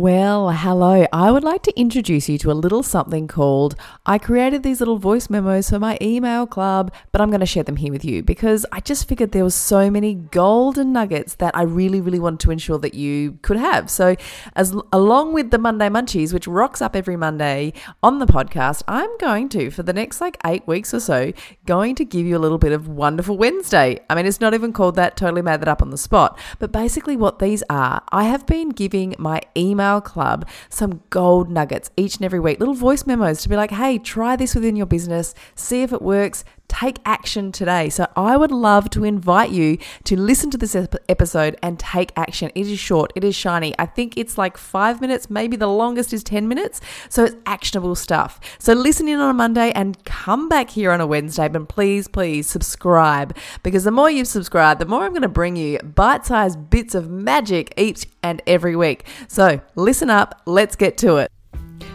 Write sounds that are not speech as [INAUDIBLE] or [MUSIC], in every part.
Well, hello. I would like to introduce you to a little something called I created these little voice memos for my email club, but I'm going to share them here with you because I just figured there was so many golden nuggets that I really really wanted to ensure that you could have. So, as along with the Monday Munchies, which rocks up every Monday on the podcast, I'm going to for the next like 8 weeks or so going to give you a little bit of wonderful Wednesday. I mean, it's not even called that, totally made that up on the spot. But basically what these are, I have been giving my email club some gold nuggets each and every week, little voice memos to be like, hey, try this within your business, see if it works, take action today. So I would love to invite you to listen to this episode and take action. It is short, it is shiny. I think it's like five minutes, maybe the longest is 10 minutes. So it's actionable stuff. So listen in on a Monday and come back here on a Wednesday. But please, please subscribe because the more you subscribe, the more I'm going to bring you bite sized bits of magic each and every week. So listen up, let's get to it.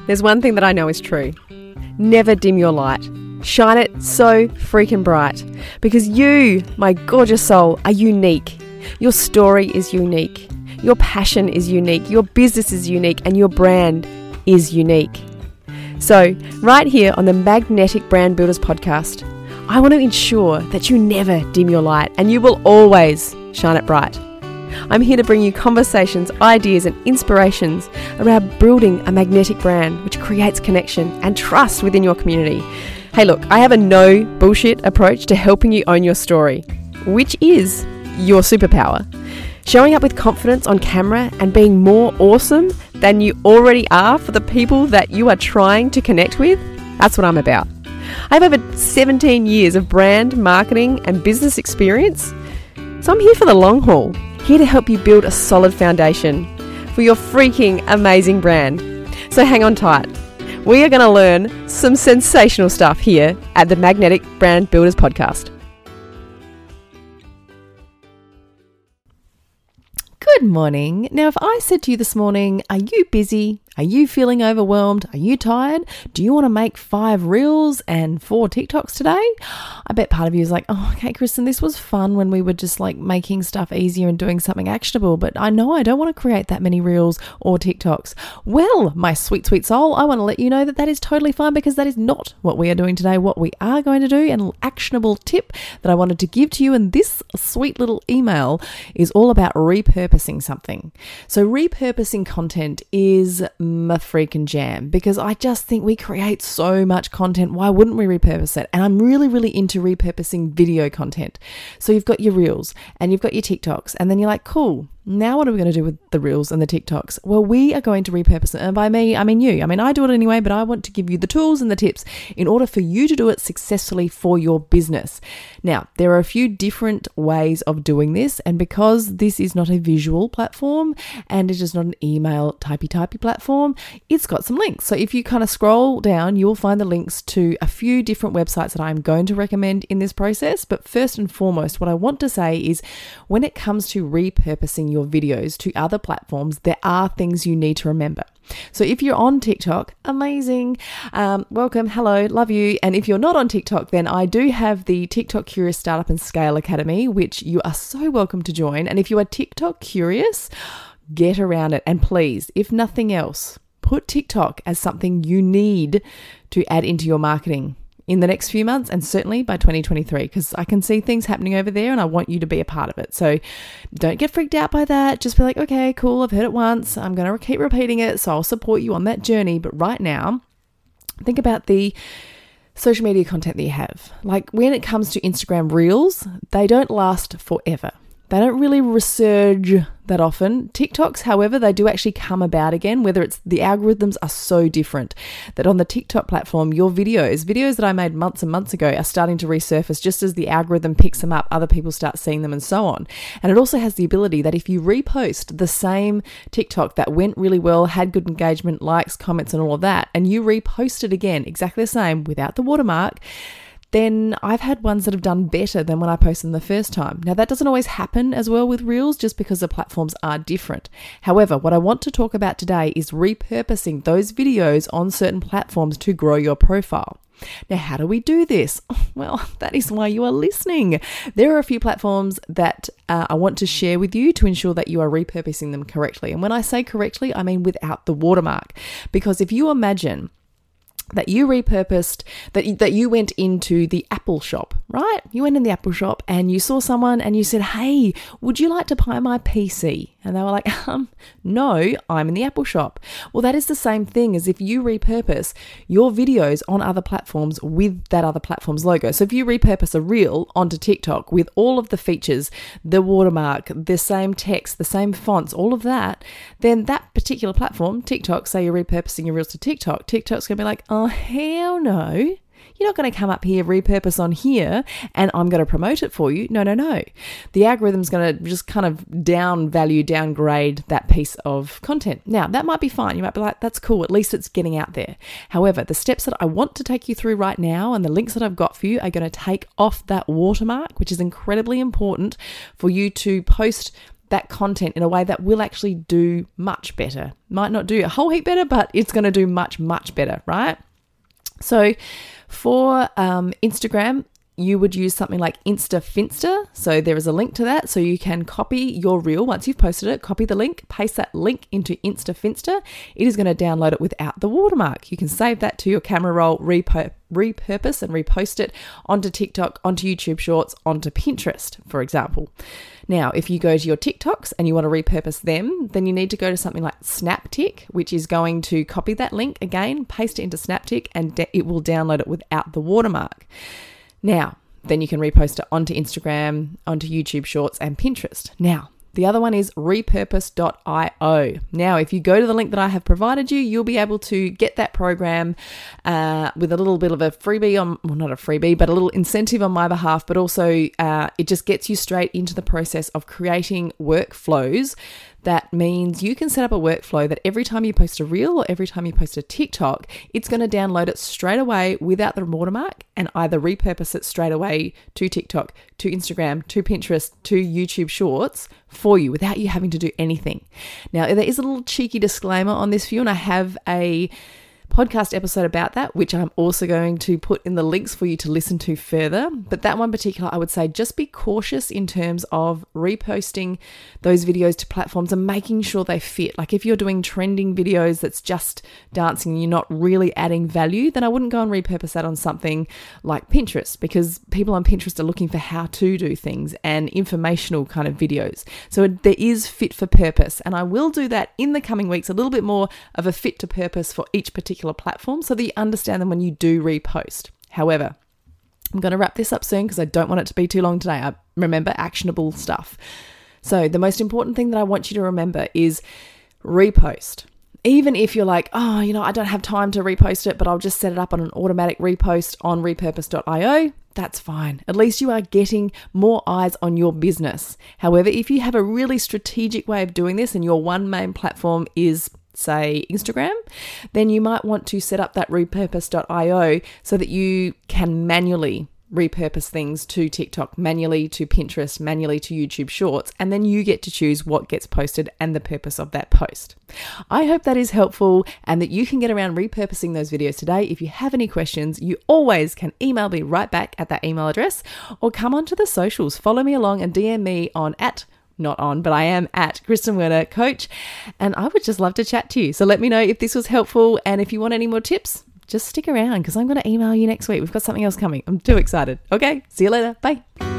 There's one thing that I know is true never dim your light. Shine it so freaking bright because you, my gorgeous soul, are unique. Your story is unique. Your passion is unique. Your business is unique. And your brand is unique. So, right here on the Magnetic Brand Builders podcast, I want to ensure that you never dim your light and you will always shine it bright. I'm here to bring you conversations, ideas, and inspirations around building a magnetic brand which creates connection and trust within your community Hey, look, I have a no bullshit approach to helping you own your story, which is your superpower. Showing up with confidence on camera and being more awesome than you already are for the people that you are trying to connect with, that's what I'm about. I have over 17 years of brand, marketing, and business experience, so I'm here for the long haul, here to help you build a solid foundation for your freaking amazing brand. So hang on tight we are going to learn some sensational stuff here at the Magnetic Brand Builders Podcast. Good morning. Now, if I said to you this morning, Are you busy? Are you feeling overwhelmed? Are you tired? Do you want to make five reels and four TikToks today? I bet part of you is like, oh, okay, Kristen, this was fun when we were just like making stuff easier and doing something actionable, but I know I don't want to create that many reels or TikToks. Well, my sweet, sweet soul, I want to let you know that that is totally fine because that is not what we are doing today. What we are going to do, an actionable tip that I wanted to give to you in this sweet little email is all about repurposing something. So, repurposing content is my freaking jam because I just think we create so much content. Why wouldn't we repurpose it? And I'm really, really into repurposing video content. So you've got your reels and you've got your TikToks, and then you're like, cool, now, what are we going to do with the reels and the TikToks? Well, we are going to repurpose it. And by me, I mean you. I mean, I do it anyway, but I want to give you the tools and the tips in order for you to do it successfully for your business. Now, there are a few different ways of doing this. And because this is not a visual platform and it is not an email typey typey platform, it's got some links. So if you kind of scroll down, you will find the links to a few different websites that I'm going to recommend in this process. But first and foremost, what I want to say is when it comes to repurposing your videos to other platforms, there are things you need to remember. So if you're on TikTok, amazing. Um, welcome, hello, love you. And if you're not on TikTok, then I do have the TikTok Curious Startup and Scale Academy, which you are so welcome to join. And if you are TikTok curious, get around it. And please, if nothing else, put TikTok as something you need to add into your marketing in the next few months and certainly by 2023 because I can see things happening over there and I want you to be a part of it. So don't get freaked out by that. Just be like, okay, cool, I've heard it once. I'm going to keep repeating it. So I'll support you on that journey. But right now, think about the social media content that you have. Like when it comes to Instagram Reels, they don't last forever. They don't really resurge that often. TikToks, however, they do actually come about again, whether it's the algorithms are so different that on the TikTok platform, your videos, videos that I made months and months ago, are starting to resurface just as the algorithm picks them up, other people start seeing them, and so on. And it also has the ability that if you repost the same TikTok that went really well, had good engagement, likes, comments, and all of that, and you repost it again exactly the same without the watermark, then I've had ones that have done better than when I posted them the first time. Now, that doesn't always happen as well with Reels just because the platforms are different. However, what I want to talk about today is repurposing those videos on certain platforms to grow your profile. Now, how do we do this? [LAUGHS] Well, [LAUGHS] that is why you are listening. There are a few platforms that uh, I want to share with you to ensure that you are repurposing them correctly. And when I say correctly, I mean without the watermark. Because if you imagine that you repurposed that that you went into the Apple shop, right? You went in the Apple shop and you saw someone and you said, "Hey, would you like to buy my PC?" And they were like, [LAUGHS] "Um, no, I'm in the Apple shop." Well, that is the same thing as if you repurpose your videos on other platforms with that other platform's logo. So if you repurpose a reel onto TikTok with all of the features, the watermark, the same text, the same fonts, all of that, then that particular platform, TikTok, say you're repurposing your reels to TikTok, TikTok's to be like, "Oh, hell no." You're not going to come up here, repurpose on here, and I'm going to promote it for you. No, no, no. The algorithm's going to just kind of down value, downgrade that piece of content. Now, that might be fine. You might be like, that's cool. At least it's getting out there. However, the steps that I want to take you through right now and the links that I've got for you are going to take off that watermark, which is incredibly important for you to post that content in a way that will actually do much better. Might not do a whole heap better, but it's going to do much, much better, right? So, for um, Instagram, you would use something like InstaFinsta. So there is a link to that. So you can copy your reel once you've posted it, copy the link, paste that link into InstaFinsta. It is going to download it without the watermark. You can save that to your camera roll, repurpose and repost it onto TikTok, onto YouTube Shorts, onto Pinterest, for example. Now, if you go to your TikToks and you want to repurpose them, then you need to go to something like Snaptik, which is going to copy that link again, paste it into Snaptik, and it will download it without the watermark. Now, then you can repost it onto Instagram, onto YouTube Shorts, and Pinterest. Now, the other one is repurpose.io. Now, if you go to the link that I have provided you, you'll be able to get that program uh, with a little bit of a freebie on, well, not a freebie, but a little incentive on my behalf. But also, uh, it just gets you straight into the process of creating workflows that means you can set up a workflow that every time you post a reel or every time you post a TikTok, it's going to download it straight away without the watermark and either repurpose it straight away to TikTok, to Instagram, to Pinterest, to YouTube Shorts for you without you having to do anything. Now, there is a little cheeky disclaimer on this view, and I have a podcast episode about that, which I'm also going to put in the links for you to listen to further. But that one particular, I would say just be cautious in terms of reposting those videos to platforms and making sure they fit. Like if you're doing trending videos that's just dancing and you're not really adding value, then I wouldn't go and repurpose that on something like Pinterest because people on Pinterest are looking for how to do things and informational kind of videos. So there is fit for purpose. And I will do that in the coming weeks, a little bit more of a fit to purpose for each particular particular platform so that you understand them when you do repost. However, I'm going to wrap this up soon because I don't want it to be too long today. I remember actionable stuff. So, the most important thing that I want you to remember is repost. Even if you're like, oh, you know, I don't have time to repost it, but I'll just set it up on an automatic repost on repurpose.io, that's fine. At least you are getting more eyes on your business. However, if you have a really strategic way of doing this and your one main platform is say Instagram, then you might want to set up that repurpose.io so that you can manually repurpose things to TikTok, manually to Pinterest, manually to YouTube Shorts, and then you get to choose what gets posted and the purpose of that post. I hope that is helpful and that you can get around repurposing those videos today. If you have any questions, you always can email me right back at that email address or come onto the socials. Follow me along and DM me on at not on, but I am at Kristen Werner Coach, and I would just love to chat to you. So let me know if this was helpful, and if you want any more tips, just stick around because I'm going to email you next week. We've got something else coming. I'm too excited. Okay, see you later. Bye.